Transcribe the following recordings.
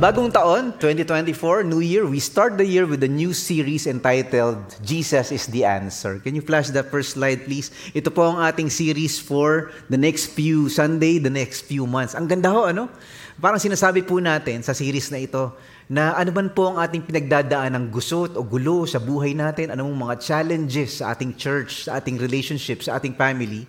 Bagong taon, 2024, New Year, we start the year with a new series entitled Jesus is the Answer. Can you flash that first slide, please? Ito po ang ating series for the next few Sunday, the next few months. Ang ganda ho, ano? Parang sinasabi po natin sa series na ito na ano man po ang ating pinagdadaan ng gusot o gulo sa buhay natin, anong mga challenges sa ating church, sa ating relationship, sa ating family,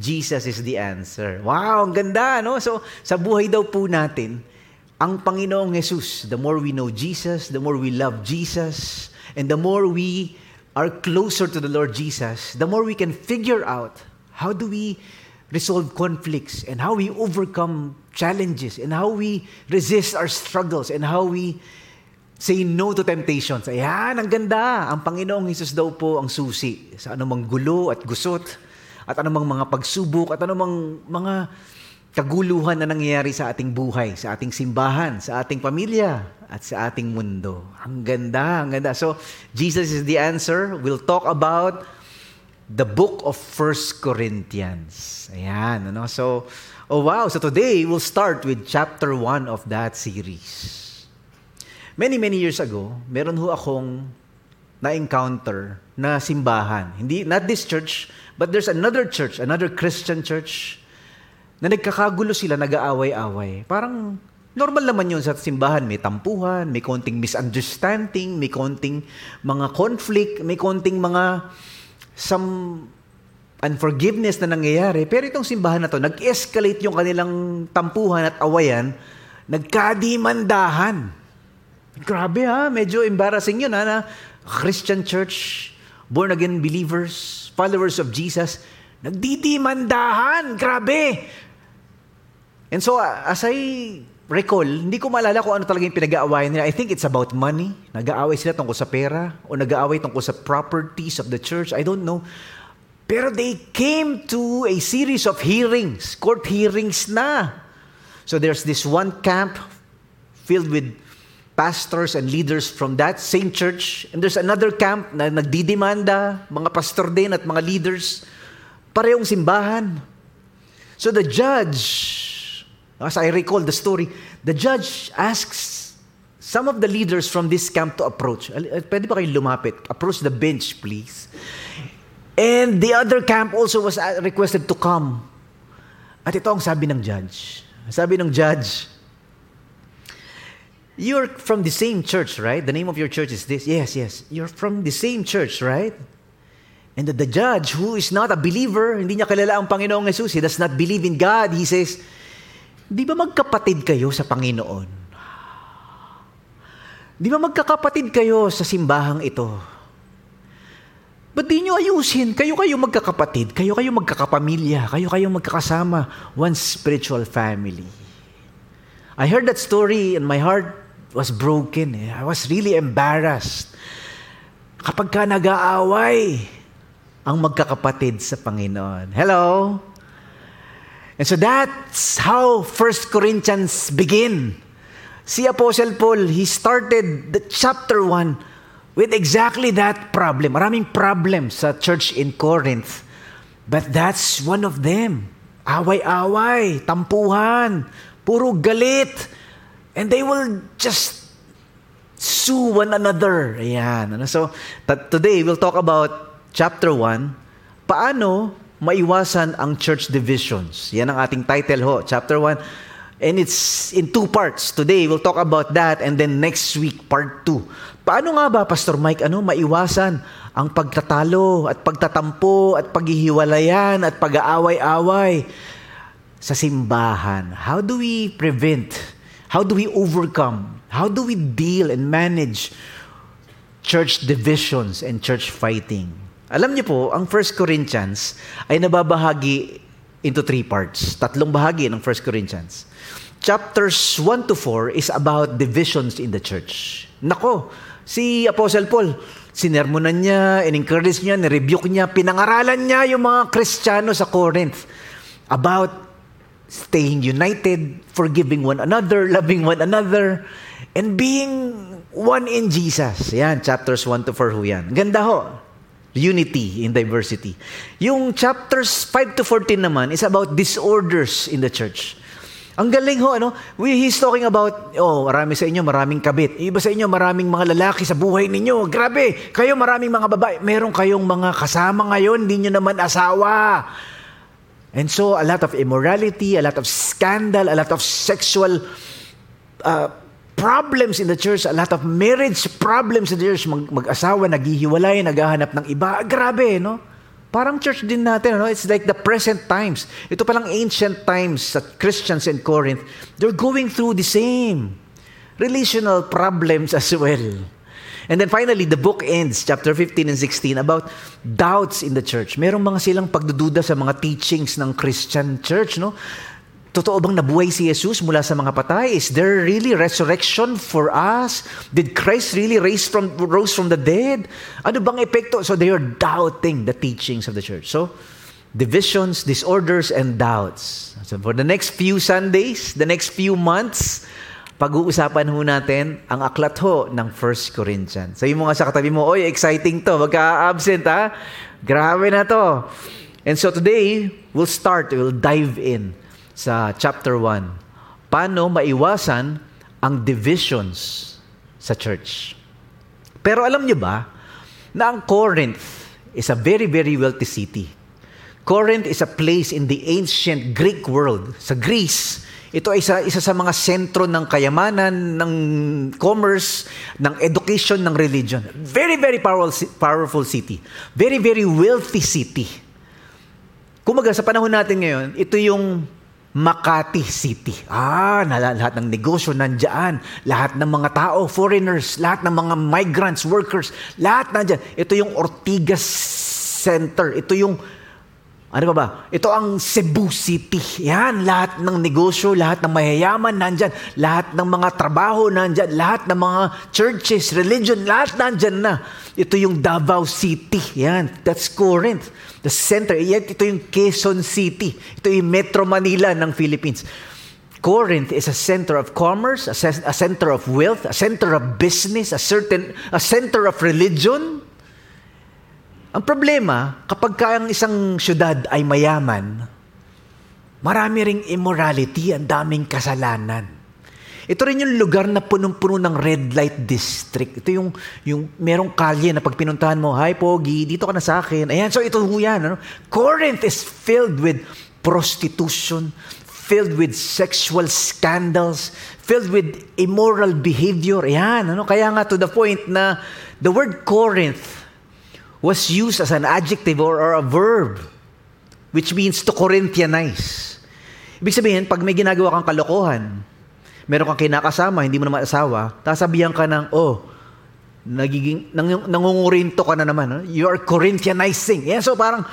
Jesus is the answer. Wow, ang ganda, no? So, sa buhay daw po natin, ang Panginoong Jesus, the more we know Jesus, the more we love Jesus, and the more we are closer to the Lord Jesus, the more we can figure out how do we resolve conflicts and how we overcome challenges and how we resist our struggles and how we say no to temptations. Ayan, ang ganda. Ang Panginoong Jesus daw po ang susi sa anumang gulo at gusot at anumang mga pagsubok at anumang mga kaguluhan na nangyayari sa ating buhay, sa ating simbahan, sa ating pamilya, at sa ating mundo. Ang ganda, ang ganda. So, Jesus is the answer. We'll talk about the book of First Corinthians. Ayan, ano? So, oh wow. So today, we'll start with chapter 1 of that series. Many, many years ago, meron ho akong na-encounter na simbahan. Hindi, not this church, but there's another church, another Christian church na nagkakagulo sila, nag-aaway-away. Parang normal naman yun sa simbahan. May tampuhan, may konting misunderstanding, may konting mga conflict, may konting mga some unforgiveness na nangyayari. Pero itong simbahan na to, nag-escalate yung kanilang tampuhan at awayan, nagkadimandahan. Grabe ha, medyo embarrassing yun ha, na Christian church, born again believers, followers of Jesus, nagdidimandahan. Grabe! And so, uh, as I recall, hindi ko maalala kung ano talaga yung pinag-aawayan nila. I think it's about money. Nag-aaway sila tungkol sa pera o nag-aaway tungkol sa properties of the church. I don't know. Pero they came to a series of hearings, court hearings na. So there's this one camp filled with pastors and leaders from that same church. And there's another camp na nagdidemanda, mga pastor din at mga leaders. Parehong simbahan. So the judge As I recall the story, the judge asks some of the leaders from this camp to approach. Pwede ba kayo lumapit? Approach the bench, please. And the other camp also was uh, requested to come. At ito ang sabi ng judge. Sabi ng judge, You're from the same church, right? The name of your church is this. Yes, yes. You're from the same church, right? And the, the judge, who is not a believer, hindi niya kilala ang Panginoong Jesus, he does not believe in God, he says, Di ba magkapatid kayo sa Panginoon? Di ba magkakapatid kayo sa simbahang ito? Ba't di nyo ayusin? Kayo-kayo magkakapatid, kayo-kayo magkakapamilya, kayo-kayo magkakasama, one spiritual family. I heard that story and my heart was broken. Eh. I was really embarrassed. Kapag ka nag-aaway, ang magkakapatid sa Panginoon. Hello? And so that's how First Corinthians begin. Si Apostle Paul, he started the chapter 1 with exactly that problem. Maraming problems sa church in Corinth. But that's one of them. Away-away, tampuhan, puro galit. And they will just sue one another. Ayan. So, today we'll talk about chapter 1. Paano maiwasan ang church divisions. Yan ang ating title ho, chapter 1. And it's in two parts. Today, we'll talk about that and then next week, part 2. Paano nga ba, Pastor Mike, ano, maiwasan ang pagtatalo at pagtatampo at paghihiwalayan at pag-aaway-away sa simbahan? How do we prevent? How do we overcome? How do we deal and manage church divisions and church fighting? Alam niyo po, ang 1 Corinthians ay nababahagi into three parts. Tatlong bahagi ng 1 Corinthians. Chapters 1 to 4 is about divisions in the church. Nako, si Apostle Paul, sinermonan niya, in-encourage niya, nirebuke niya, pinangaralan niya yung mga Kristiyano sa Corinth about staying united, forgiving one another, loving one another, and being one in Jesus. Yan, chapters 1 to 4 ho yan. Ganda ho. Unity in diversity. Yung chapters 5 to 14 naman is about disorders in the church. Ang galing ho, ano? We, he's talking about, oh, marami sa inyo, maraming kabit. Iba sa inyo, maraming mga lalaki sa buhay ninyo. Grabe, kayo maraming mga babae. Meron kayong mga kasama ngayon, hindi nyo naman asawa. And so, a lot of immorality, a lot of scandal, a lot of sexual uh, problems in the church, a lot of marriage problems in the church. Mag- mag-asawa, naghihiwalay, naghahanap ng iba. Grabe, no? Parang church din natin, no? It's like the present times. Ito palang ancient times sa Christians in Corinth. They're going through the same relational problems as well. And then finally, the book ends, chapter 15 and 16, about doubts in the church. Merong mga silang pagdududa sa mga teachings ng Christian church, no? Totoo bang nabuhay si Jesus mula sa mga patay? Is there really resurrection for us? Did Christ really raise from, rose from the dead? Ano bang epekto? So they are doubting the teachings of the church. So, divisions, disorders, and doubts. So for the next few Sundays, the next few months, pag-uusapan ho natin ang aklat ho ng 1 Corinthians. Sabi mo nga sa katabi mo, oy, exciting to, magka-absent ha? Grabe na to. And so today, we'll start, we'll dive in sa chapter 1. Paano maiwasan ang divisions sa church? Pero alam niyo ba na ang Corinth is a very, very wealthy city. Corinth is a place in the ancient Greek world. Sa Greece, ito ay isa, isa sa mga sentro ng kayamanan, ng commerce, ng education, ng religion. Very, very powerful, powerful city. Very, very wealthy city. Kumaga, sa panahon natin ngayon, ito yung Makati City. Ah, lahat ng negosyo nandiyan. Lahat ng mga tao, foreigners, lahat ng mga migrants, workers, lahat nandiyan. Ito yung Ortigas Center. Ito yung ano ba ba? Ito ang Cebu City. Yan, lahat ng negosyo, lahat ng mayayaman nandyan, lahat ng mga trabaho nandyan, lahat ng mga churches, religion, lahat nandyan na. Ito yung Davao City. Yan, that's Corinth. The center. Yan, ito yung Quezon City. Ito yung Metro Manila ng Philippines. Corinth is a center of commerce, a, center of wealth, a center of business, a certain a center of religion, ang problema, kapag ka ang isang syudad ay mayaman, marami ring immorality, ang daming kasalanan. Ito rin yung lugar na punong-puno ng red light district. Ito yung, yung merong kalye na pag pinuntahan mo, Hi, Pogi, dito ka na sa akin. Ayan, so ito yan. Ano? Corinth is filled with prostitution, filled with sexual scandals, filled with immoral behavior. Ayan, ano? Kaya nga to the point na the word Corinth was used as an adjective or, or a verb, which means to Corinthianize. Ibig sabihin, pag may ginagawa kang kalokohan, meron kang kinakasama, hindi mo naman asawa, tasabihan ka ng, oh, nagiging, nang, nangungurinto ka na naman. You are Corinthianizing. Yeah, so parang,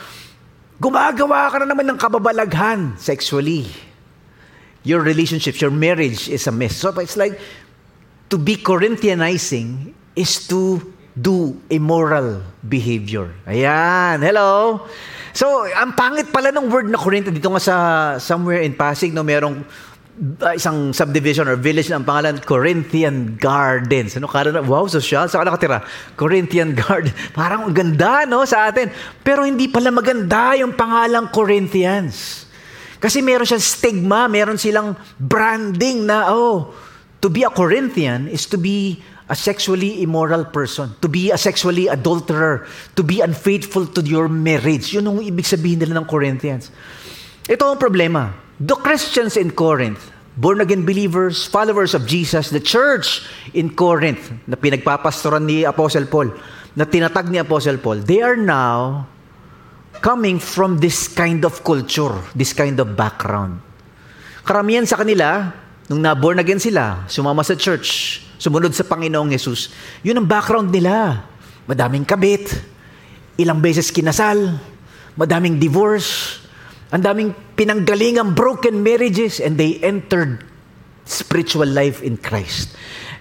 gumagawa ka na naman ng kababalaghan sexually. Your relationships, your marriage is a mess. So it's like, to be Corinthianizing is to do immoral behavior. Ayan, hello. So, ang pangit pala ng word na Corinth dito nga sa somewhere in Pasig no merong uh, isang subdivision or village na ang pangalan Corinthian Gardens. Ano kada wow, social. Saan ka nakatira? Corinthian Garden. Parang ganda no sa atin. Pero hindi pala maganda yung pangalang Corinthians. Kasi meron siyang stigma, meron silang branding na oh, to be a Corinthian is to be a sexually immoral person, to be a sexually adulterer, to be unfaithful to your marriage. Yun ang ibig sabihin nila ng Corinthians. Ito ang problema. The Christians in Corinth, born-again believers, followers of Jesus, the church in Corinth, na pinagpapastoran ni Apostle Paul, na tinatag ni Apostle Paul, they are now coming from this kind of culture, this kind of background. Karamihan sa kanila, nung na-born again sila, sumama sa church, sumunod sa Panginoong Yesus, yun ang background nila. Madaming kabit, ilang beses kinasal, madaming divorce, ang daming pinanggalingang broken marriages, and they entered spiritual life in Christ.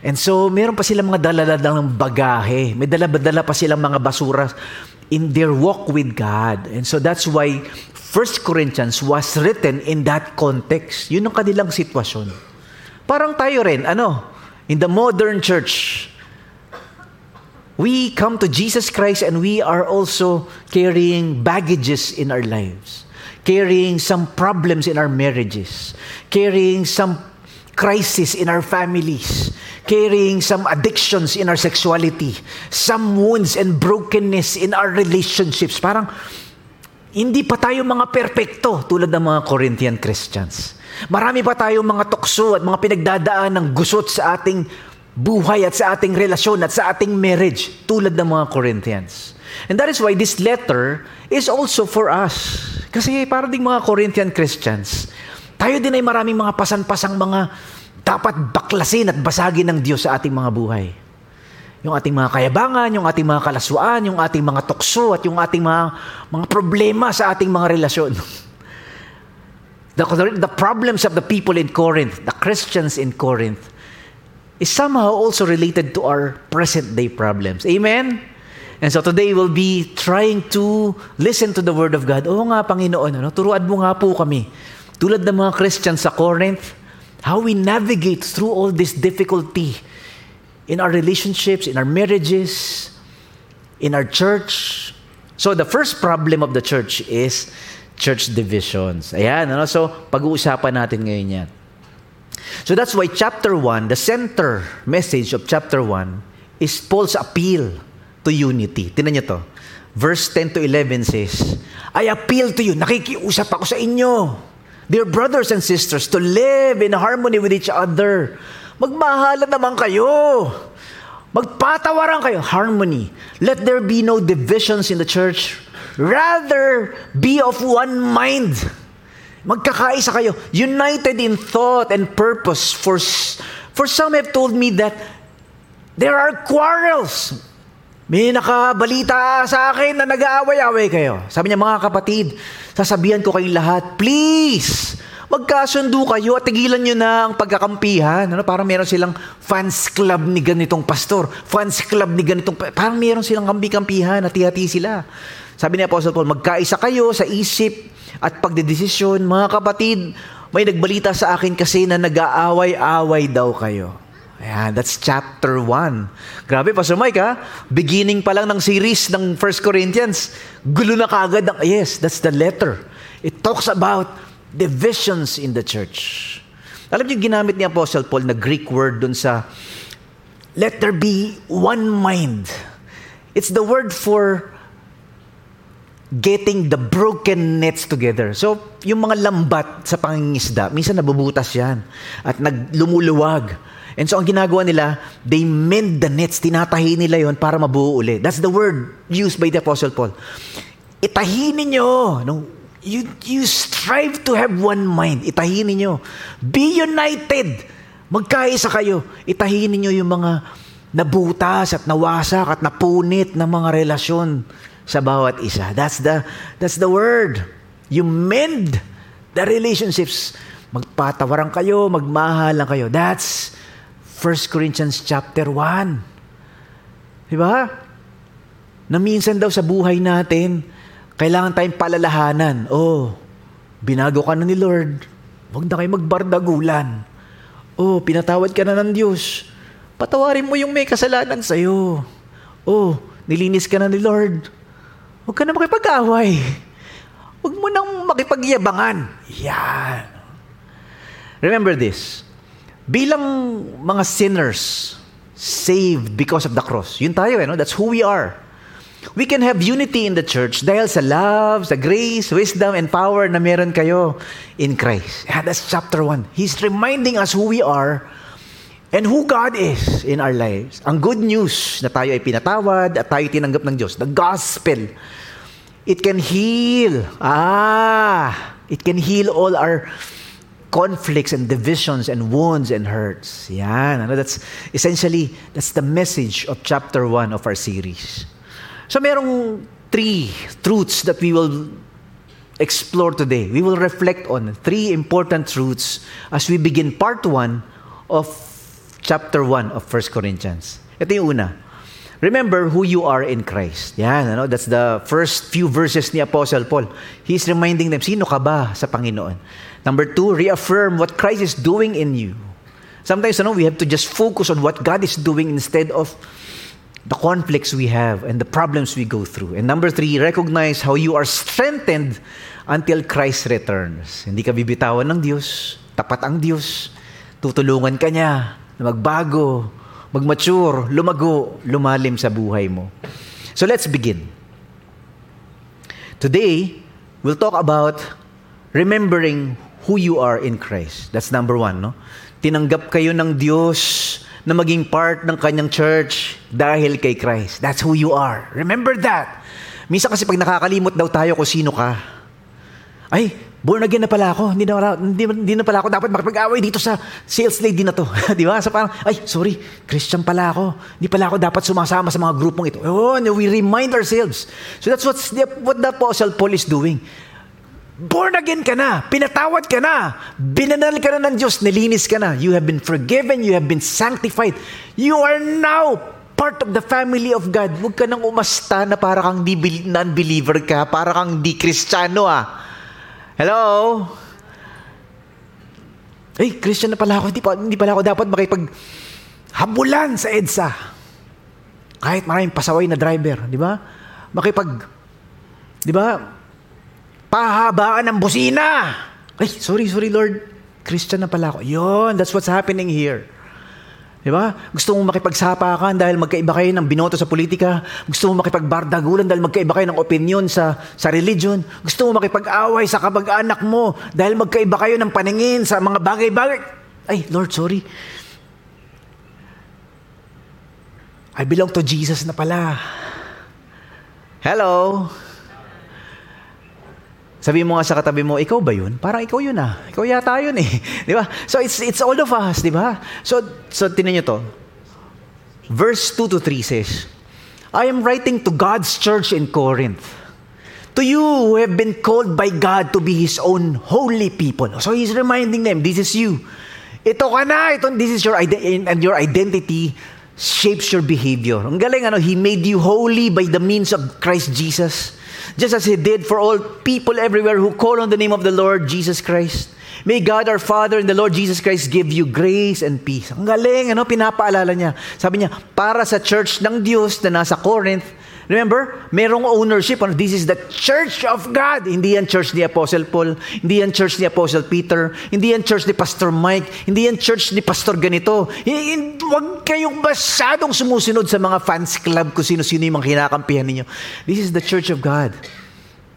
And so, meron pa silang mga dalala bagahe. May dala-dala pa silang mga basura in their walk with God. And so that's why 1 Corinthians was written in that context. Yun ang kanilang sitwasyon. Parang tayo rin, ano, In the modern church, we come to Jesus Christ and we are also carrying baggages in our lives. Carrying some problems in our marriages, carrying some crisis in our families, carrying some addictions in our sexuality, some wounds and brokenness in our relationships. Parang hindi pa tayo mga perpekto tulad ng mga Corinthian Christians. Marami pa tayong mga tukso at mga pinagdadaan ng gusot sa ating buhay at sa ating relasyon at sa ating marriage tulad ng mga Corinthians. And that is why this letter is also for us. Kasi para ding mga Corinthian Christians, tayo din ay maraming mga pasan-pasang mga dapat baklasin at basagin ng Diyos sa ating mga buhay. Yung ating mga kayabangan, yung ating mga kalaswaan, yung ating mga tukso at yung ating mga, mga problema sa ating mga relasyon. The, the problems of the people in Corinth, the Christians in Corinth, is somehow also related to our present day problems. Amen? And so today we'll be trying to listen to the Word of God. Oo nga, Panginoon, ano? turuan mo nga po kami. Tulad ng mga Christians sa Corinth, how we navigate through all this difficulty in our relationships, in our marriages, in our church. So the first problem of the church is church divisions. Ayan, ano? So pag-uusapan natin ngayon yan. So that's why chapter 1, the center message of chapter 1 is Paul's appeal to unity. Tinan niyo to. Verse 10 to 11 says, I appeal to you, nakikiusap ako sa inyo, dear brothers and sisters, to live in harmony with each other Magmahalan naman kayo. Magpatawaran kayo. Harmony. Let there be no divisions in the church. Rather, be of one mind. Magkakaisa kayo. United in thought and purpose. For, for some have told me that there are quarrels. May nakabalita sa akin na nag-aaway-away kayo. Sabi niya, mga kapatid, sasabihan ko kayong lahat, please, magkasundo kayo at tigilan nyo na ang pagkakampihan. Ano? Parang meron silang fans club ni ganitong pastor, fans club ni ganitong, parang meron silang kampi-kampihan, hati-hati sila. Sabi ni Apostle Paul, magkaisa kayo sa isip at pagdedesisyon. Mga kapatid, may nagbalita sa akin kasi na nag-aaway-away daw kayo. Ayan, that's chapter 1. Grabe, Pastor Mike, ha? Beginning pa lang ng series ng 1 Corinthians. Gulo na kagad. Ang, yes, that's the letter. It talks about divisions in the church. Alam niyo, ginamit ni Apostle Paul na Greek word dun sa let there be one mind. It's the word for getting the broken nets together. So, yung mga lambat sa pangingisda, minsan nabubutas yan at naglumuluwag. And so, ang ginagawa nila, they mend the nets. Tinatahi nila yon para mabuo uli. That's the word used by the Apostle Paul. Itahin ninyo. No? You, you strive to have one mind. Itahin ninyo. Be united. Magkaisa kayo. Itahin ninyo yung mga nabutas at nawasak at napunit ng mga relasyon sa bawat isa. That's the, that's the word. You mend the relationships. Magpatawaran kayo, magmahalan kayo. That's 1 Corinthians chapter 1. Diba? Na minsan daw sa buhay natin, kailangan tayong palalahanan. Oh, binago ka na ni Lord. Huwag na kayo magbardagulan. Oh, pinatawad ka na ng Diyos. Patawarin mo yung may kasalanan sa'yo. Oh, nilinis ka na ni Lord. Huwag ka na makipag-away. Huwag mo nang makipagyabangan. Yan. Remember this. Bilang mga sinners, saved because of the cross. Yun tayo eh, no? That's who we are. We can have unity in the church dahil sa love, sa grace, wisdom, and power na meron kayo in Christ. Yeah, that's chapter 1. He's reminding us who we are and who God is in our lives. Ang good news na tayo ay pinatawad at tayo tinanggap ng Diyos. The gospel. It can heal. Ah, it can heal all our conflicts and divisions and wounds and hurts. Yan. Ano, that's essentially, that's the message of chapter 1 of our series. So merong three truths that we will explore today. We will reflect on three important truths as we begin part 1 of chapter 1 of 1 Corinthians. Ito yung una. Remember who you are in Christ. Yan, ano? That's the first few verses ni Apostle Paul. He's reminding them, sino ka ba sa Panginoon? Number two, reaffirm what Christ is doing in you. Sometimes, you know, we have to just focus on what God is doing instead of the conflicts we have and the problems we go through. And number three, recognize how you are strengthened until Christ returns. Hindi ka bibitawan ng Diyos, tapat ang Diyos, tutulungan ka niya na magbago, magmature, lumago, lumalim sa buhay mo. So let's begin. Today, we'll talk about remembering who you are in Christ. That's number one, no? Tinanggap kayo ng Diyos na maging part ng kanyang church dahil kay Christ. That's who you are. Remember that. Minsan kasi pag nakakalimot daw tayo kung sino ka, ay, born again na pala ako. Hindi na, hindi, hindi na pala ako dapat makipag-away dito sa sales lady na to. Di ba? So parang, ay, sorry, Christian pala ako. Hindi pala ako dapat sumasama sa mga grupong ito. Oh, we remind ourselves. So that's what's the, what the Apostle Paul is doing. Born again ka na. Pinatawad ka na. Binanal ka na ng Diyos. Nilinis ka na. You have been forgiven. You have been sanctified. You are now part of the family of God. Huwag ka nang umasta na para kang di non-believer ka, para kang di kristyano ah. Hello? Eh, Christian na pala ako. Hindi, pa, hindi pala ako dapat makipag habulan sa EDSA. Kahit maraming pasaway na driver, di ba? Makipag, di ba? Pahabaan ng busina. Ay, sorry, sorry Lord. Christian na pala ako. Yun, that's what's happening here. Di ba? Gusto mong makipagsapakan dahil magkaiba kayo ng binoto sa politika. Gusto mong makipagbardagulan dahil magkaiba kayo ng opinion sa, sa religion. Gusto mong makipag-away sa kabag-anak mo dahil magkaiba kayo ng paningin sa mga bagay-bagay. Ay, Lord, sorry. I belong to Jesus na pala. Hello? Sabi mo nga sa katabi mo, ikaw ba yun? Parang ikaw yun ah. Ikaw yata yun eh. di ba? So it's, it's all of us, di ba? So, so tinan nyo to. Verse 2 to 3 says, I am writing to God's church in Corinth. To you who have been called by God to be His own holy people. So He's reminding them, this is you. Ito ka na. Ito, this is your. And your identity shapes your behavior. Ang galing, ano, He made you holy by the means of Christ Jesus just as He did for all people everywhere who call on the name of the Lord Jesus Christ. May God our Father and the Lord Jesus Christ give you grace and peace. Ang galing, ano, pinapaalala niya. Sabi niya, para sa church ng Diyos na nasa Corinth, Remember, merong ownership. Ano? This is the church of God. Hindi yan church ni Apostle Paul. Hindi yan church ni Apostle Peter. Hindi yan church ni Pastor Mike. Hindi yan church ni Pastor ganito. Huwag kayong masyadong sumusunod sa mga fans club kung sino-sino yung mga kinakampihan ninyo. This is the church of God.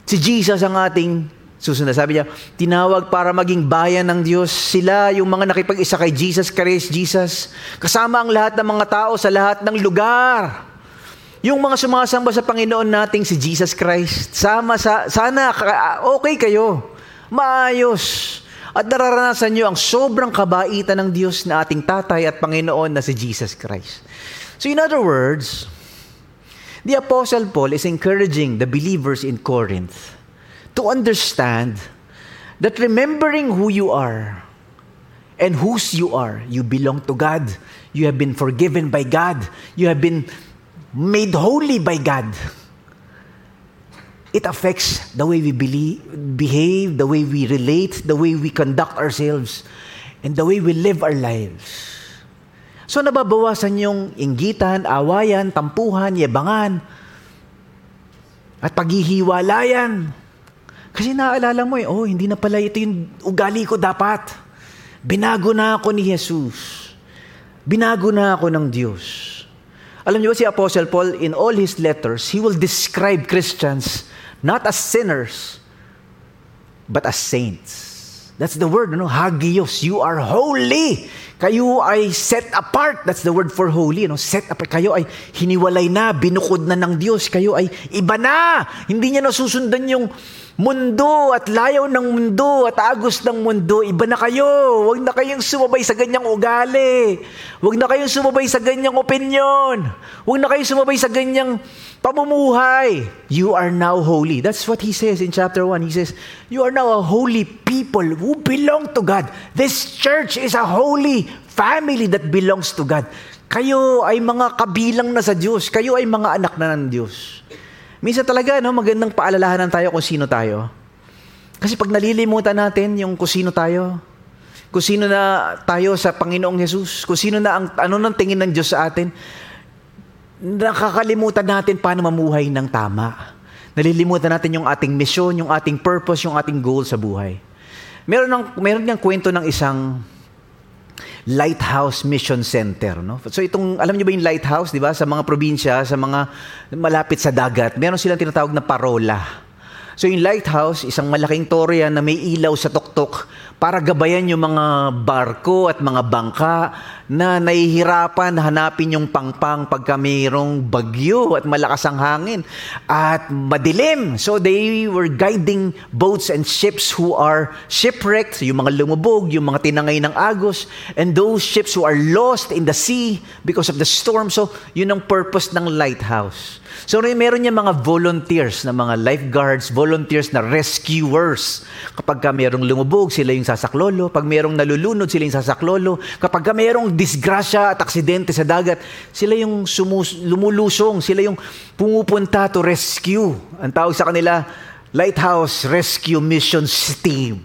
Si Jesus ang ating susunod. Sabi niya, tinawag para maging bayan ng Diyos. Sila yung mga nakipag-isa kay Jesus Christ, Jesus. Kasama ang lahat ng mga tao sa lahat ng lugar. Yung mga sumasamba sa Panginoon nating si Jesus Christ, sama sa, sana okay kayo, maayos, at nararanasan nyo ang sobrang kabaitan ng Diyos na ating tatay at Panginoon na si Jesus Christ. So in other words, the Apostle Paul is encouraging the believers in Corinth to understand that remembering who you are and whose you are, you belong to God. You have been forgiven by God. You have been made holy by God, it affects the way we believe, behave, the way we relate, the way we conduct ourselves, and the way we live our lives. So nababawasan yung inggitan, awayan, tampuhan, yabangan, at paghihiwalayan. Kasi naaalala mo eh, oh, hindi na pala ito yung ugali ko dapat. Binago na ako ni Jesus. Binago na ako ng Diyos. Alam niyo si Apostle Paul, in all his letters, he will describe Christians not as sinners, but as saints. That's the word, no? Hagios. You are holy. Kayo ay set apart. That's the word for holy. No? Set apart. Kayo ay hiniwalay na, binukod na ng Diyos. Kayo ay iba na. Hindi niya nasusundan yung mundo at layaw ng mundo at agos ng mundo, iba na kayo. Huwag na kayong sumabay sa ganyang ugali. Huwag na kayong sumabay sa ganyang opinion. Huwag na kayong sumabay sa ganyang pamumuhay. You are now holy. That's what he says in chapter 1. He says, You are now a holy people who belong to God. This church is a holy family that belongs to God. Kayo ay mga kabilang na sa Diyos. Kayo ay mga anak na ng Diyos. Minsan talaga, no, magandang paalalahanan tayo kung sino tayo. Kasi pag nalilimutan natin yung kung sino tayo, kung sino na tayo sa Panginoong Jesus, kung sino na ang, ano nang tingin ng Diyos sa atin, nakakalimutan natin paano mamuhay ng tama. Nalilimutan natin yung ating mission, yung ating purpose, yung ating goal sa buhay. Meron ng meron niyang kwento ng isang Lighthouse Mission Center, no? So itong alam niyo ba yung lighthouse, 'di ba? Sa mga probinsya, sa mga malapit sa dagat, meron silang tinatawag na parola. So yung lighthouse, isang malaking tore yan na may ilaw sa tuktok para gabayan yung mga barko at mga bangka na nahihirapan hanapin yung pangpang pagka mayroong bagyo at malakas ang hangin at madilim. So they were guiding boats and ships who are shipwrecked, yung mga lumubog, yung mga tinangay ng agos, and those ships who are lost in the sea because of the storm. So yun ang purpose ng lighthouse. So meron niya mga volunteers na mga lifeguards, volunteers na rescuers. Kapag ka merong lumubog, sila yung sasaklolo. Pag merong nalulunod, sila yung sasaklolo. Kapag ka merong disgrasya at aksidente sa dagat, sila yung sumus- lumulusong, sila yung pumupunta to rescue. Ang tawag sa kanila, Lighthouse Rescue Missions Team.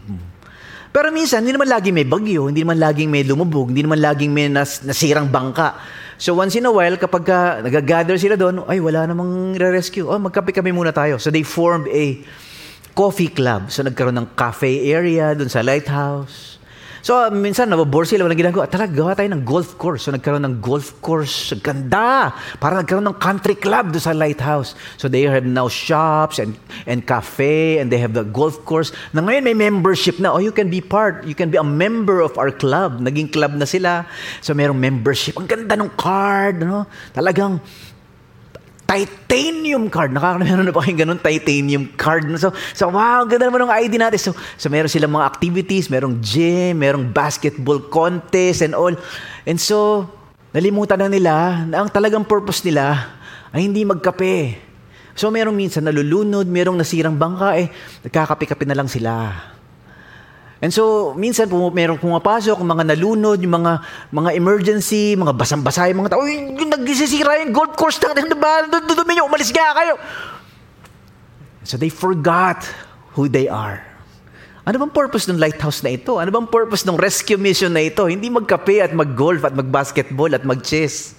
Pero minsan, hindi naman laging may bagyo, hindi naman laging may lumubog, hindi naman laging may nas- nasirang bangka. So once in a while, kapag ka, nag-gather sila doon, ay wala namang re-rescue. Oh, magkape kami muna tayo. So they formed a coffee club. So nagkaroon ng cafe area doon sa lighthouse. So, minsan, nababore sila, walang ginagawa. Tara, gawa tayo ng golf course. So, nagkaroon ng golf course. Ganda! Para nagkaroon ng country club do sa lighthouse. So, they have now shops and, and cafe and they have the golf course. Na ngayon, may membership na. Oh, you can be part. You can be a member of our club. Naging club na sila. So, merong membership. Ang ganda ng card. No? Talagang, titanium card. Nakakaroon na ba kayong ganun? Titanium card. So, so wow, ganda naman ng ID natin. So, so meron silang mga activities, merong gym, merong basketball contest and all. And so, nalimutan na nila na ang talagang purpose nila ay hindi magkape. So, merong minsan nalulunod, merong nasirang bangka, eh, nagkakape-kape na lang sila. And so, minsan pum- merong pumapasok, mga nalunod, yung mga mga emergency, mga basang-basa yung mga tao, Uy, yung nagsisira yung golf course na, diba? Dudumi nyo, umalis nga kayo. So they forgot who they are. Ano bang purpose ng lighthouse na ito? Ano bang purpose ng rescue mission na ito? Hindi magkape at mag-golf at mag-basketball at mag-chess.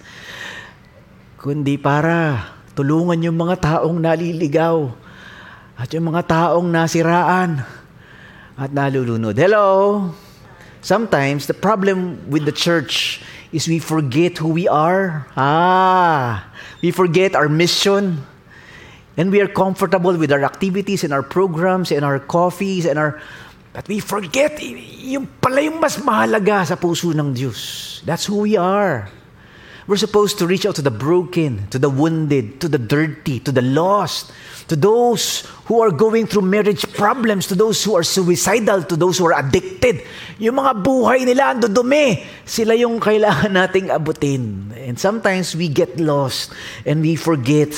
Kundi para tulungan yung mga taong naliligaw at yung mga taong nasiraan at nalulunod. Hello? Sometimes the problem with the church is we forget who we are. Ah, we forget our mission. And we are comfortable with our activities and our programs and our coffees and our but we forget yung pala yung mas mahalaga sa puso ng Diyos. That's who we are. We're supposed to reach out to the broken, to the wounded, to the dirty, to the lost, to those who are going through marriage problems, to those who are suicidal, to those who are addicted. Yung mga buhay nila ang dudumi. Sila yung kailangan nating abutin. And sometimes we get lost and we forget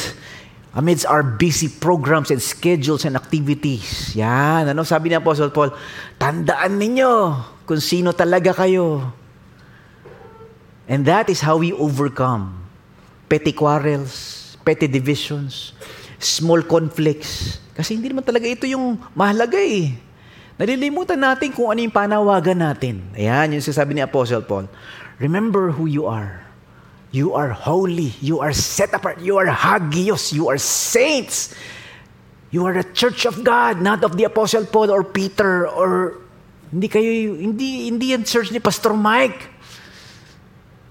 amidst our busy programs and schedules and activities. Yan, ano sabi ni Apostle Paul, tandaan ninyo kung sino talaga kayo. And that is how we overcome petty quarrels, petty divisions, small conflicts. Kasi hindi naman talaga ito yung mahalaga eh. Nalilimutan natin kung ano yung panawagan natin. Ayan, yung sasabi ni Apostle Paul. Remember who you are. You are holy. You are set apart. You are hagios. You are saints. You are the church of God, not of the Apostle Paul or Peter or hindi kayo hindi hindi yan church ni Pastor Mike.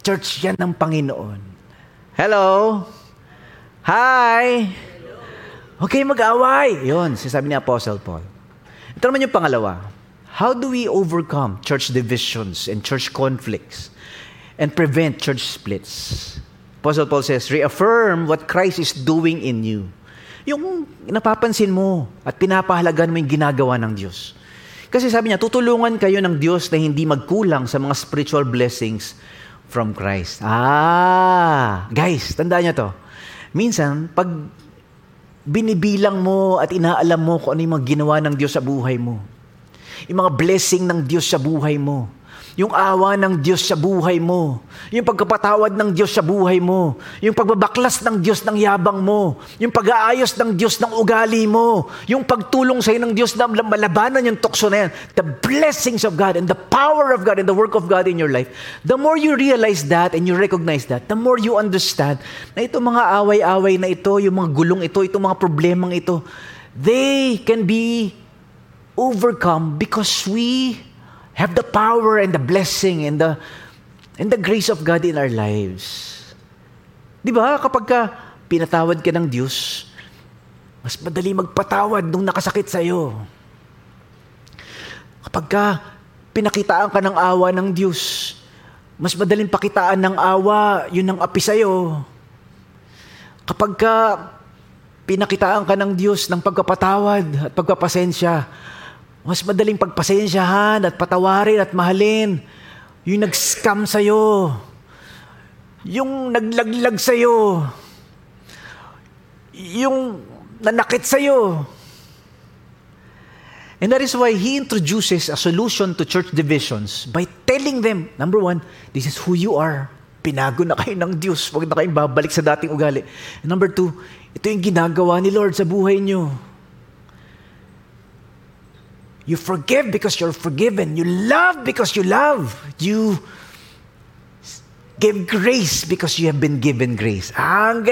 Church yan ng Panginoon. Hello? Hi! Okay, mag-away. Yun, sinasabi ni Apostle Paul. Ito naman yung pangalawa. How do we overcome church divisions and church conflicts and prevent church splits? Apostle Paul says, reaffirm what Christ is doing in you. Yung napapansin mo at pinapahalagan mo yung ginagawa ng Diyos. Kasi sabi niya, tutulungan kayo ng Diyos na hindi magkulang sa mga spiritual blessings from Christ. Ah, guys, tandaan niyo to. Minsan, pag binibilang mo at inaalam mo kung ano yung mga ginawa ng Diyos sa buhay mo, yung mga blessing ng Diyos sa buhay mo, Yung awa ng Diyos sa buhay mo. Yung pagkapatawad ng Diyos sa buhay mo. Yung pagbabaklas ng Diyos ng yabang mo. Yung pag-aayos ng Diyos ng ugali mo. Yung pagtulong sa'yo ng Diyos na malabanan yung tukso na yan. The blessings of God and the power of God and the work of God in your life. The more you realize that and you recognize that, the more you understand na itong mga away-away na ito, yung mga gulong ito, itong mga problemang ito, they can be overcome because we have the power and the blessing and the and the grace of God in our lives. 'Di ba? Kapag ka pinatawad ka ng Diyos, mas madali magpatawad nung nakasakit sa iyo. Kapag ka pinakitaan ka ng awa ng Diyos, mas madaling pakitaan ng awa, yun ang api sa'yo. Kapag ka pinakitaan ka ng Diyos ng pagkapatawad at pagpapasensya, mas madaling pagpasensyahan at patawarin at mahalin yung nag-scam sa'yo, yung naglaglag sa'yo, yung nanakit sa'yo. And that is why he introduces a solution to church divisions by telling them, number one, this is who you are. Pinago na kayo ng Diyos. Huwag na kayong babalik sa dating ugali. And number two, ito yung ginagawa ni Lord sa buhay niyo. You forgive because you're forgiven. You love because you love. You give grace because you have been given grace. Ang!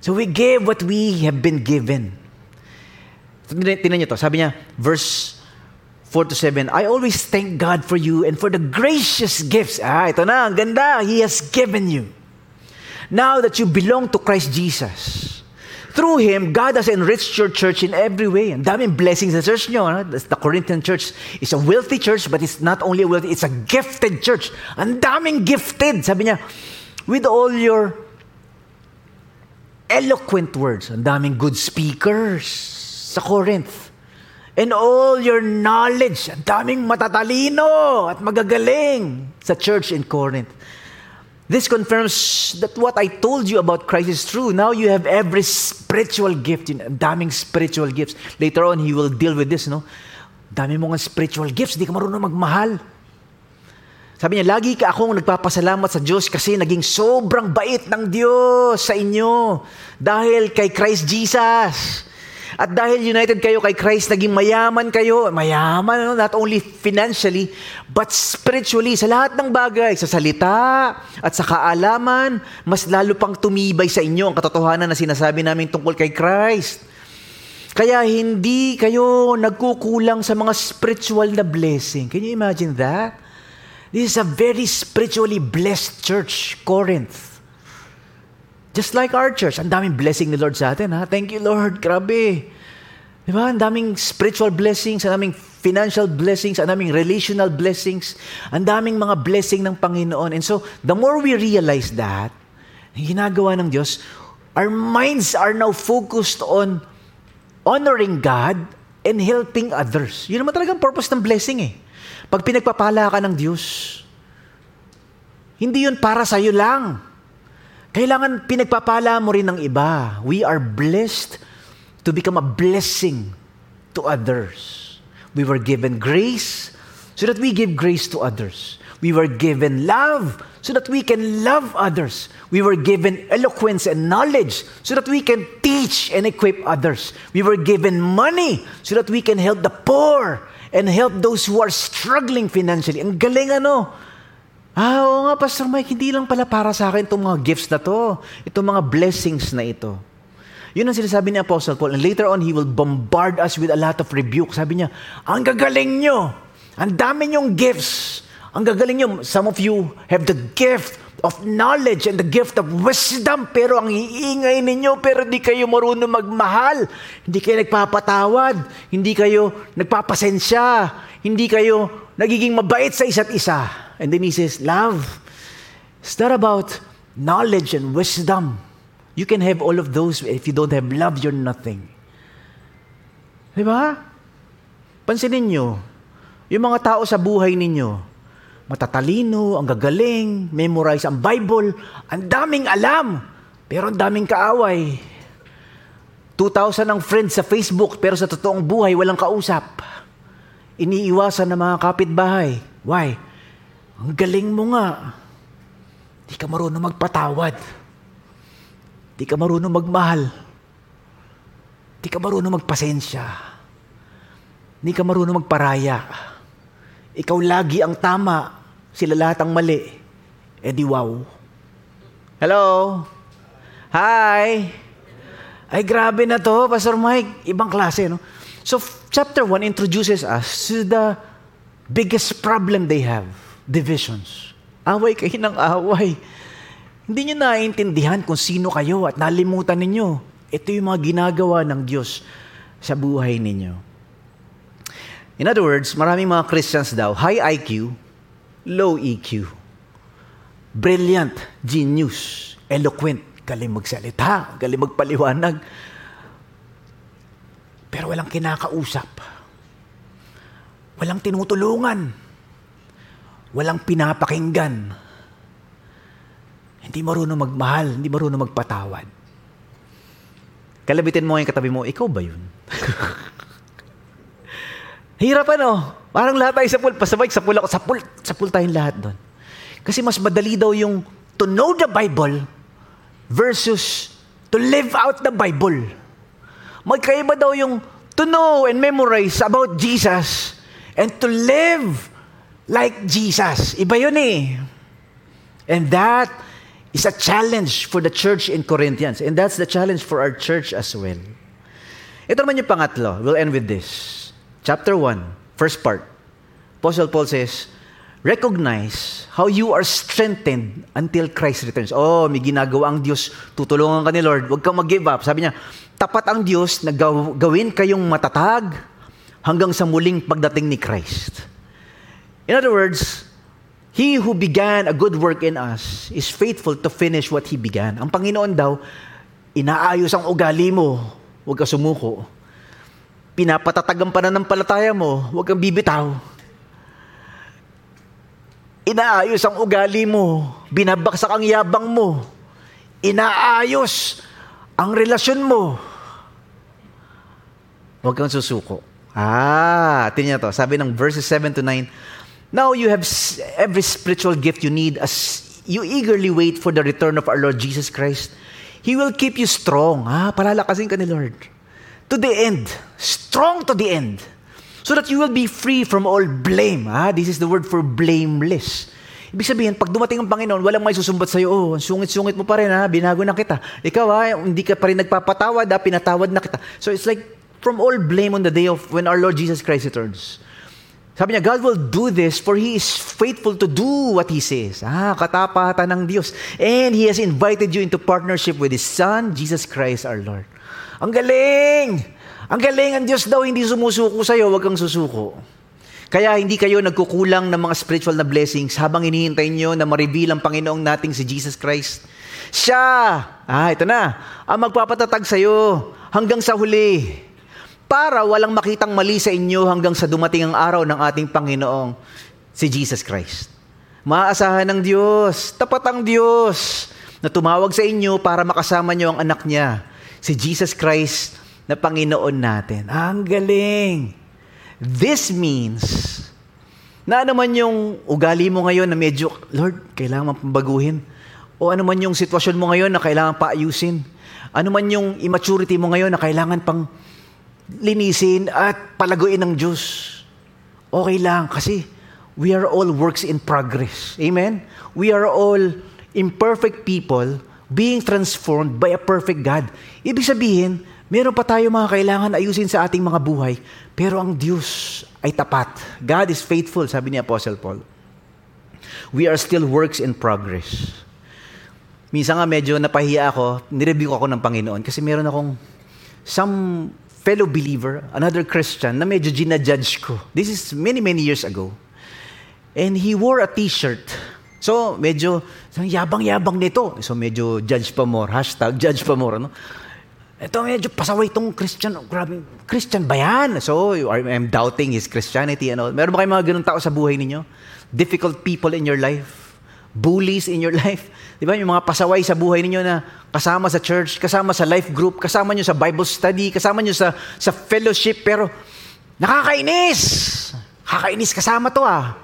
So we give what we have been given. Tinan niyo to. Sabi niya, verse 4 to 7, I always thank God for you and for the gracious gifts. Ah, ito na, ang ganda. He has given you. Now that you belong to Christ Jesus. Through Him, God has enriched your church in every way. Ang daming blessings sa church nyo. No? The Corinthian church is a wealthy church, but it's not only a wealthy, it's a gifted church. Ang daming gifted. Sabi niya, with all your eloquent words, ang daming good speakers sa Corinth. And all your knowledge, ang daming matatalino at magagaling sa church in Corinth. This confirms that what I told you about Christ is true. Now you have every spiritual gift. Yun, daming spiritual gifts. Later on, he will deal with this, no? Dami mong spiritual gifts, hindi ka marunong magmahal. Sabi niya, lagi ka akong nagpapasalamat sa Diyos kasi naging sobrang bait ng Diyos sa inyo dahil kay Christ Jesus. At dahil united kayo kay Christ, naging mayaman kayo. Mayaman, no? not only financially, but spiritually, sa lahat ng bagay, sa salita at sa kaalaman, mas lalo pang tumibay sa inyo ang katotohanan na sinasabi namin tungkol kay Christ. Kaya hindi kayo nagkukulang sa mga spiritual na blessing. Can you imagine that? This is a very spiritually blessed church, Corinth. Just like our church, ang daming blessing ni Lord sa atin. Ha? Thank you, Lord. Grabe. Di ba? Ang daming spiritual blessings, ang daming financial blessings, ang daming relational blessings, ang daming mga blessing ng Panginoon. And so, the more we realize that, ginagawa ng Diyos, our minds are now focused on honoring God and helping others. Yun naman talagang purpose ng blessing eh. Pag pinagpapala ka ng Diyos, hindi yun para sa'yo lang. Kailangan pinagpapala mo rin ng iba. We are blessed to become a blessing to others. We were given grace so that we give grace to others. We were given love so that we can love others. We were given eloquence and knowledge so that we can teach and equip others. We were given money so that we can help the poor and help those who are struggling financially. Ang galing ano? Ah, oo nga, Pastor Mike, hindi lang pala para sa akin itong mga gifts na to. Itong mga blessings na ito. Yun ang sinasabi ni Apostle Paul. And later on, he will bombard us with a lot of rebuke. Sabi niya, ang gagaling nyo. Ang dami nyong gifts. Ang gagaling nyo. Some of you have the gift of knowledge and the gift of wisdom. Pero ang iingay ninyo, pero hindi kayo marunong magmahal. Hindi kayo nagpapatawad. Hindi kayo nagpapasensya. Hindi kayo nagiging mabait sa isa't isa. And then he says, love. It's not about knowledge and wisdom. You can have all of those. If you don't have love, you're nothing. Di ba? Pansinin nyo, yung mga tao sa buhay ninyo, matatalino, ang gagaling, memorize ang Bible, ang daming alam, pero ang daming kaaway. 2,000 ang friends sa Facebook, pero sa totoong buhay, walang kausap. Iniiwasan ng mga kapitbahay Why? Ang galing mo nga. Di ka marunong magpatawad. Di ka marunong magmahal. Di ka marunong magpasensya. Di ka marunong magparaya. Ikaw lagi ang tama. Sila lahat ang mali. E di wow. Hello? Hi! Ay, grabe na to, Pastor Mike. Ibang klase, no? So, chapter 1 introduces us to the biggest problem they have. Divisions. Away kayo ng away. Hindi nyo naiintindihan kung sino kayo at nalimutan ninyo. Ito yung mga ginagawa ng Diyos sa buhay ninyo. In other words, maraming mga Christians daw, high IQ, low EQ. Brilliant, genius, eloquent, galing magsalita, galing magpaliwanag. Pero walang kinakausap. Walang tinutulungan Walang pinapakinggan. Hindi marunong magmahal, hindi marunong magpatawad. Kalabitin mo yung katabi mo, ikaw ba yun? Hirap ano? Parang lahat tayo sa pool. Pasabay, sa pool ako. Sa pool, sa pool tayong lahat doon. Kasi mas madali daw yung to know the Bible versus to live out the Bible. Magkaiba daw yung to know and memorize about Jesus and to live like Jesus. Iba yun eh. And that is a challenge for the church in Corinthians. And that's the challenge for our church as well. Ito naman yung pangatlo. We'll end with this. Chapter 1, first part. Apostle Paul says, Recognize how you are strengthened until Christ returns. Oh, may ginagawa ang Diyos. Tutulungan ka ni Lord. Huwag kang mag-give up. Sabi niya, tapat ang Diyos na gawin kayong matatag hanggang sa muling pagdating ni Christ. In other words, He who began a good work in us is faithful to finish what He began. Ang Panginoon daw, inaayos ang ugali mo, huwag ka sumuko. Pinapatatag ang pananampalataya mo, huwag kang bibitaw. Inaayos ang ugali mo, binabaksak ang yabang mo, inaayos ang relasyon mo. Huwag kang susuko. Ah, tingnan to. Sabi ng verses 7 to 9, Now you have every spiritual gift you need as you eagerly wait for the return of our Lord Jesus Christ. He will keep you strong. Ah, palalakasin ka ni Lord. To the end. Strong to the end. So that you will be free from all blame. Ah, this is the word for blameless. Ibig sabihin, pag dumating ang Panginoon, walang may susumbat sa'yo, oh, sungit-sungit mo pa rin, ha? binago na kita. Ikaw, ha? hindi ka pa rin nagpapatawad, ha? pinatawad na kita. So it's like, from all blame on the day of when our Lord Jesus Christ returns. Sabi niya, God will do this for He is faithful to do what He says. Ah, katapatan ng Diyos. And He has invited you into partnership with His Son, Jesus Christ our Lord. Ang galing! Ang galing ang Diyos daw, hindi sumusuko sa'yo, huwag kang susuko. Kaya hindi kayo nagkukulang ng mga spiritual na blessings habang hinihintay nyo na ma-reveal ang Panginoong nating si Jesus Christ. Siya, ah, ito na, ang magpapatatag sa'yo hanggang sa huli para walang makitang mali sa inyo hanggang sa dumating ang araw ng ating Panginoong si Jesus Christ. Maaasahan ng Diyos, tapat ang Diyos na tumawag sa inyo para makasama niyo ang anak niya, si Jesus Christ na Panginoon natin. Ang galing! This means na ano man yung ugali mo ngayon na medyo, Lord, kailangan pambaguhin. O ano man yung sitwasyon mo ngayon na kailangan paayusin. Ano man yung immaturity mo ngayon na kailangan pang linisin at palaguin ng Diyos. Okay lang kasi we are all works in progress. Amen? We are all imperfect people being transformed by a perfect God. Ibig sabihin, meron pa tayo mga kailangan ayusin sa ating mga buhay, pero ang Diyos ay tapat. God is faithful, sabi ni Apostle Paul. We are still works in progress. Minsan nga medyo napahiya ako, nireview ako ng Panginoon kasi meron akong some fellow believer, another Christian, na medyo ginajudge ko. This is many, many years ago. And he wore a t-shirt. So, medyo, yabang-yabang nito. So, medyo judge pa more. Hashtag judge pa more. Ano? Ito medyo pasaway itong Christian. Grabe, Christian ba yan? So, I'm doubting his Christianity all. Meron ba kayong mga ganun tao sa buhay ninyo? Difficult people in your life? Bullies in your life? Di ba? Yung mga pasaway sa buhay ninyo na kasama sa church, kasama sa life group, kasama nyo sa Bible study, kasama nyo sa, sa fellowship, pero nakakainis. Kakainis kasama to ah.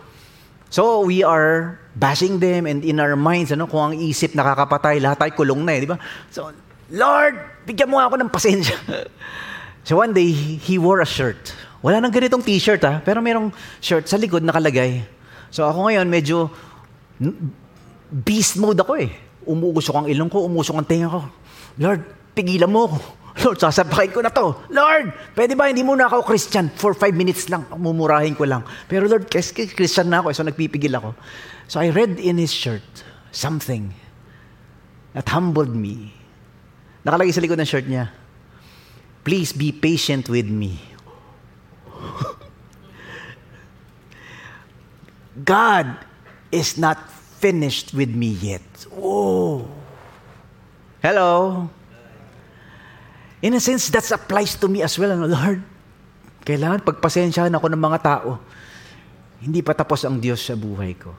So we are bashing them and in our minds, ano, kung ang isip nakakapatay, lahat tayo kulong na eh, di ba? So, Lord, bigyan mo ako ng pasensya. so one day, he wore a shirt. Wala nang ganitong t-shirt ha, pero merong shirt sa likod nakalagay. So ako ngayon medyo beast mode ako eh. Umuusok ang ilong ko, umusok ang tenga ko. Lord, pigilan mo ako. Lord, sasabakin ko na to. Lord, pwede ba hindi muna ako Christian? For five minutes lang, mumurahin ko lang. Pero Lord, Christian na ako, so nagpipigil ako. So I read in his shirt something that humbled me. Nakalagay sa likod ng shirt niya, Please be patient with me. God is not finished with me yet. Whoa. Hello. In a sense, that applies to me as well. Ano, Lord, kailangan pagpasensyahan ako ng mga tao. Hindi pa tapos ang Diyos sa buhay ko.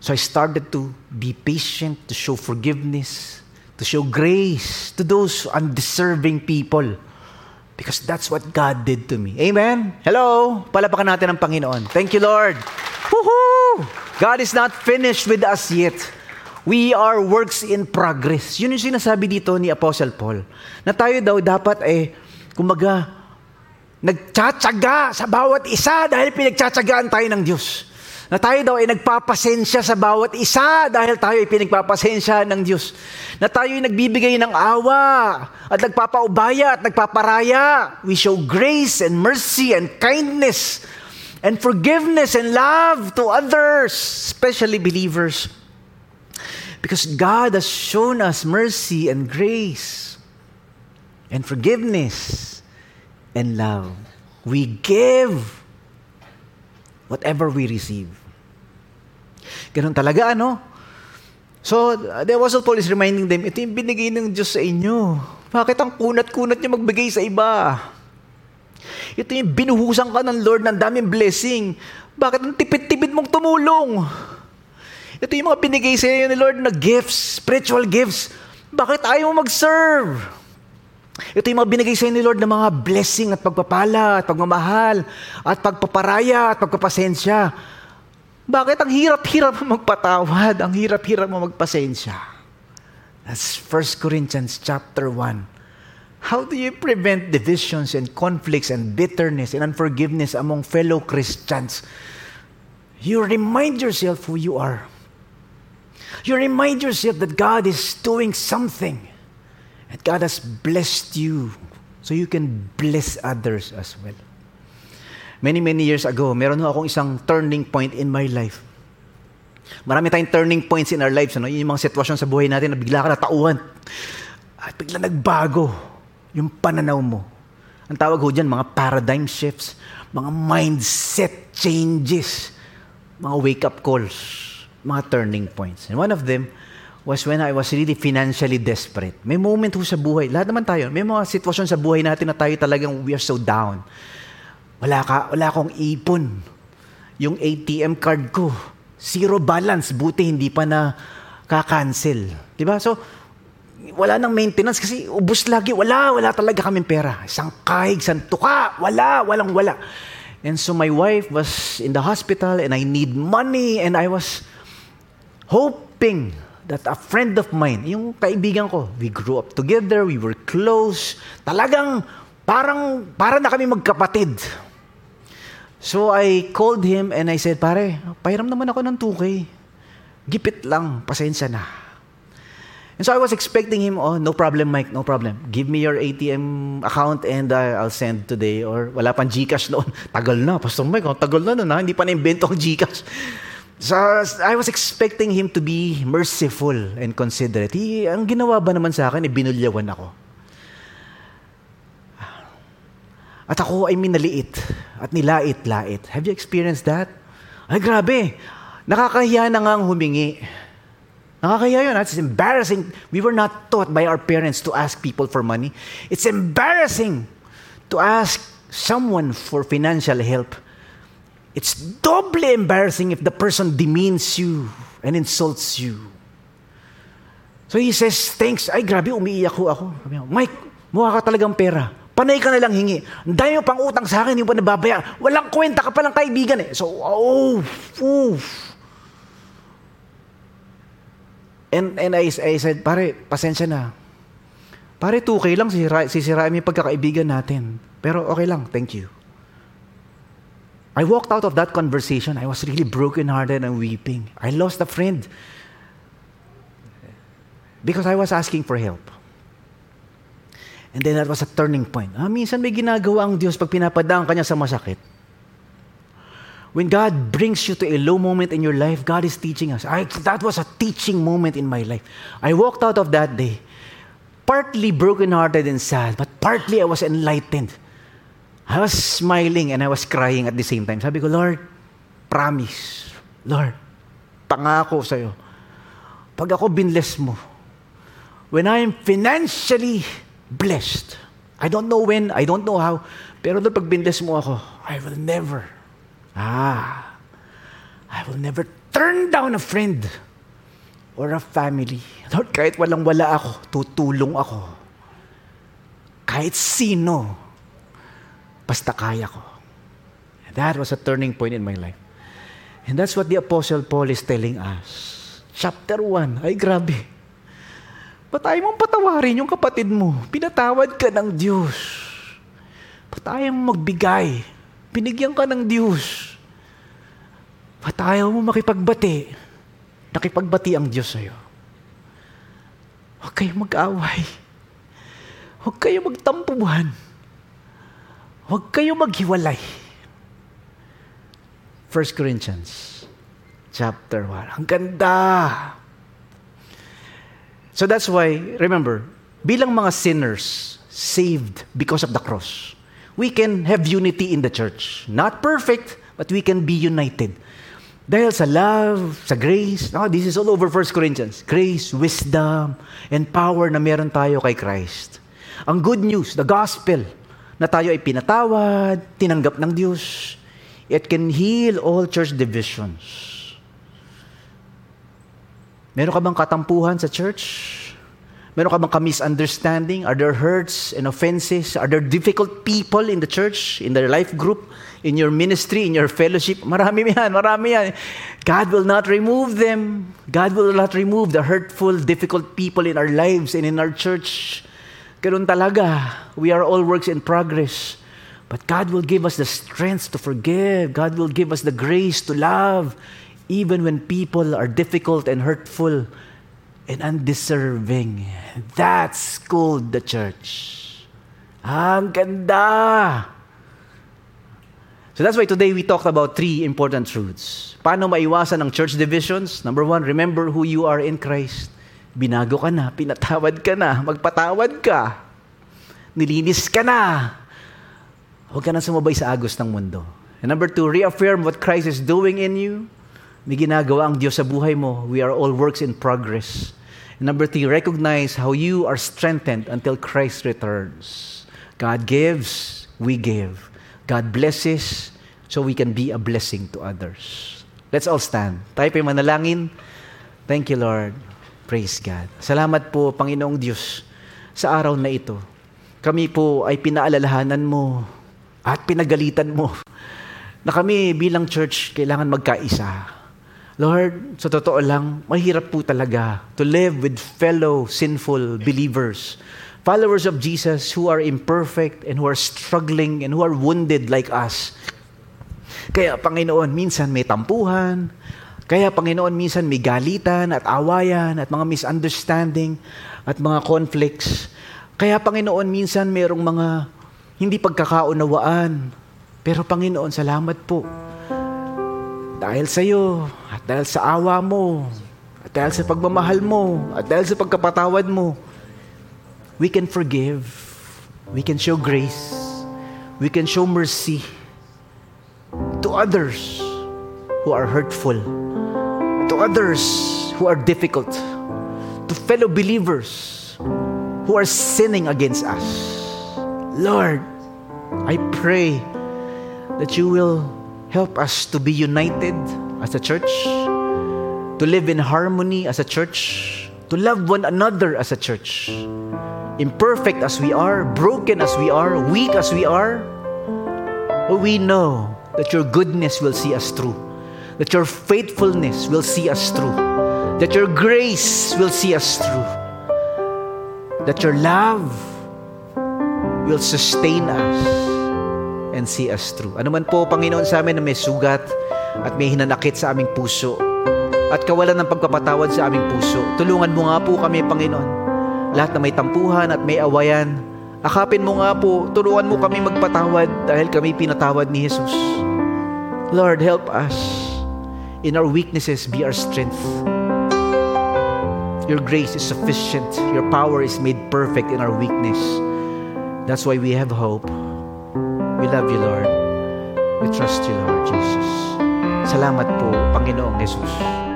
So I started to be patient, to show forgiveness, to show grace to those undeserving people. Because that's what God did to me. Amen? Hello? Palapakan natin ang Panginoon. Thank you, Lord. God is not finished with us yet. We are works in progress. Yun yung sinasabi dito ni Apostle Paul. Na tayo daw dapat eh, kumaga, nagtsatsaga sa bawat isa dahil pinagtsatsagaan tayo ng Diyos. Na tayo daw ay nagpapasensya sa bawat isa dahil tayo ay pinagpapasensya ng Diyos. Na tayo ay nagbibigay ng awa at nagpapaubaya at nagpaparaya. We show grace and mercy and kindness and forgiveness and love to others, especially believers. Because God has shown us mercy and grace and forgiveness and love. We give whatever we receive. Ganun talaga, ano? So, the Apostle Paul is reminding them, ito yung binigay ng Diyos sa inyo. Bakit ang kunat-kunat niya magbigay sa iba? Ito yung binuhusan ka ng Lord ng daming blessing. Bakit ang tipid-tipid mong tumulong? Ito yung mga binigay sa iyo ni Lord na gifts, spiritual gifts. Bakit ayaw mo mag-serve? Ito yung mga binigay sa iyo ni Lord na mga blessing at pagpapala at pagmamahal at pagpaparaya at pagpapasensya. Bakit ang hirap-hirap mo magpatawad? Ang hirap-hirap mo magpasensya? That's 1 Corinthians chapter 1. How do you prevent divisions and conflicts and bitterness and unforgiveness among fellow Christians? You remind yourself who you are. You remind yourself that God is doing something. And God has blessed you so you can bless others as well. Many, many years ago, meron akong isang turning point in my life. Marami tayong turning points in our lives. Ano? Yung mga sitwasyon sa buhay natin na bigla ka natauhan. At bigla nagbago yung pananaw mo. Ang tawag ho dyan, mga paradigm shifts, mga mindset changes, mga wake-up calls mga turning points. And one of them was when I was really financially desperate. May moment ho sa buhay, lahat naman tayo, may mga sitwasyon sa buhay natin na tayo talagang we are so down. Wala ka, wala akong ipon. Yung ATM card ko, zero balance, buti hindi pa na ka-cancel. Diba? So, wala nang maintenance kasi ubus lagi. Wala, wala talaga kaming pera. Isang kahig, isang tuka, wala, walang wala. And so my wife was in the hospital and I need money and I was hoping that a friend of mine, yung kaibigan ko, we grew up together, we were close, talagang parang, para na kami magkapatid. So I called him and I said, pare, pahiram naman ako ng 2K. Gipit lang, pasensya na. And so I was expecting him, oh, no problem, Mike, no problem. Give me your ATM account and uh, I'll send today. Or wala pang Gcash noon. Tagal na, Pastor Mike, oh, tagal na noon, ha? hindi pa na-invento ang Gcash. So, I was expecting him to be merciful and considerate. He, ang ginawa ba naman sa akin, ibinulyawan ako. At ako ay minaliit at nilait-lait. Have you experienced that? Ay, grabe. Nakakahiya na nga ang humingi. Nakakahiya yun. It's embarrassing. We were not taught by our parents to ask people for money. It's embarrassing to ask someone for financial help. It's doubly embarrassing if the person demeans you and insults you. So he says, thanks. Ay, grabe, umiiyak ko ako. Mike, mukha ka talagang pera. Panay ka na lang hingi. Ang dami pang utang sa akin, mo pa nababayaran. Walang kwenta ka palang kaibigan eh. So, oh, oof. And, and I, I said, pare, pasensya na. Pare, 2K lang, sisira, sisirain mo yung pagkakaibigan natin. Pero okay lang, thank you. I walked out of that conversation. I was really brokenhearted and weeping. I lost a friend because I was asking for help. And then that was a turning point. Ah, minsan may ginagawa ang Diyos pag pinapadaan kanya sa masakit. When God brings you to a low moment in your life, God is teaching us. I, that was a teaching moment in my life. I walked out of that day partly brokenhearted and sad, but partly I was enlightened. I was smiling and I was crying at the same time. Sabi ko, Lord, promise. Lord, pangako sa'yo. Pag ako binless mo, when I am financially blessed. I don't know when, I don't know how, pero pag bindes mo ako, I will never, ah, I will never turn down a friend or a family. Lord, kahit walang-wala ako, tutulong ako. Kahit sino, basta kaya ko. That was a turning point in my life. And that's what the Apostle Paul is telling us. Chapter 1, ay grabe. Ba't ayaw mong patawarin yung kapatid mo? Pinatawad ka ng Diyos. Ba't ayaw magbigay? Binigyan ka ng Diyos. Ba't ayaw mo makipagbati? Nakipagbati ang Diyos sa'yo. Huwag kayong mag-away. Huwag kayong magtampuhan. Huwag kayong maghiwalay. 1 Corinthians chapter 1. Ang ganda! So that's why, remember, bilang mga sinners, saved because of the cross, we can have unity in the church. Not perfect, but we can be united. Dahil sa love, sa grace, no, this is all over 1 Corinthians. Grace, wisdom, and power na meron tayo kay Christ. Ang good news, the gospel, na tayo ay pinatawad, tinanggap ng Diyos, it can heal all church divisions. Meron ka bang katampuhan sa church? Meron ka bang misunderstanding? Are there hurts and offenses? Are there difficult people in the church, in their life group, in your ministry, in your fellowship? Marami yan, marami yan. God will not remove them. God will not remove the hurtful, difficult people in our lives and in our church. Ganun talaga. We are all works in progress. But God will give us the strength to forgive. God will give us the grace to love even when people are difficult and hurtful and undeserving. That's called the church. Ang ganda! So that's why today we talked about three important truths. Paano maiwasan ang church divisions? Number one, remember who you are in Christ. Binago ka na, pinatawad ka na, magpatawad ka. Nilinis ka na. Huwag ka na sumabay sa agos ng mundo. And number two, reaffirm what Christ is doing in you. May ginagawa ang Diyos sa buhay mo. We are all works in progress. And number three, recognize how you are strengthened until Christ returns. God gives, we give. God blesses, so we can be a blessing to others. Let's all stand. Tayo pa manalangin. Thank you, Lord. Praise God. Salamat po, Panginoong Diyos, sa araw na ito. Kami po ay pinaalalahanan mo at pinagalitan mo na kami bilang church kailangan magkaisa Lord, sa totoo lang, mahirap po talaga to live with fellow sinful believers. Followers of Jesus who are imperfect and who are struggling and who are wounded like us. Kaya Panginoon, minsan may tampuhan. Kaya Panginoon, minsan may galitan at awayan at mga misunderstanding at mga conflicts. Kaya Panginoon, minsan mayroong mga hindi pagkakaunawaan. Pero Panginoon, salamat po dahil sa iyo, at dahil sa awa mo, at dahil sa pagmamahal mo, at dahil sa pagkapatawad mo, we can forgive, we can show grace, we can show mercy to others who are hurtful, to others who are difficult, to fellow believers who are sinning against us. Lord, I pray that you will Help us to be united as a church, to live in harmony as a church, to love one another as a church. Imperfect as we are, broken as we are, weak as we are, we know that your goodness will see us through, that your faithfulness will see us through, that your grace will see us through, that your love will sustain us and see us through. Ano man po, Panginoon, sa amin na may sugat at may hinanakit sa aming puso at kawalan ng pagpapatawad sa aming puso, tulungan mo nga po kami, Panginoon. Lahat na may tampuhan at may awayan, akapin mo nga po, turuan mo kami magpatawad dahil kami pinatawad ni Jesus. Lord, help us. In our weaknesses, be our strength. Your grace is sufficient. Your power is made perfect in our weakness. That's why we have hope. We love you, Lord. We trust you, Lord Jesus. Salamat po, Panginoong Jesus.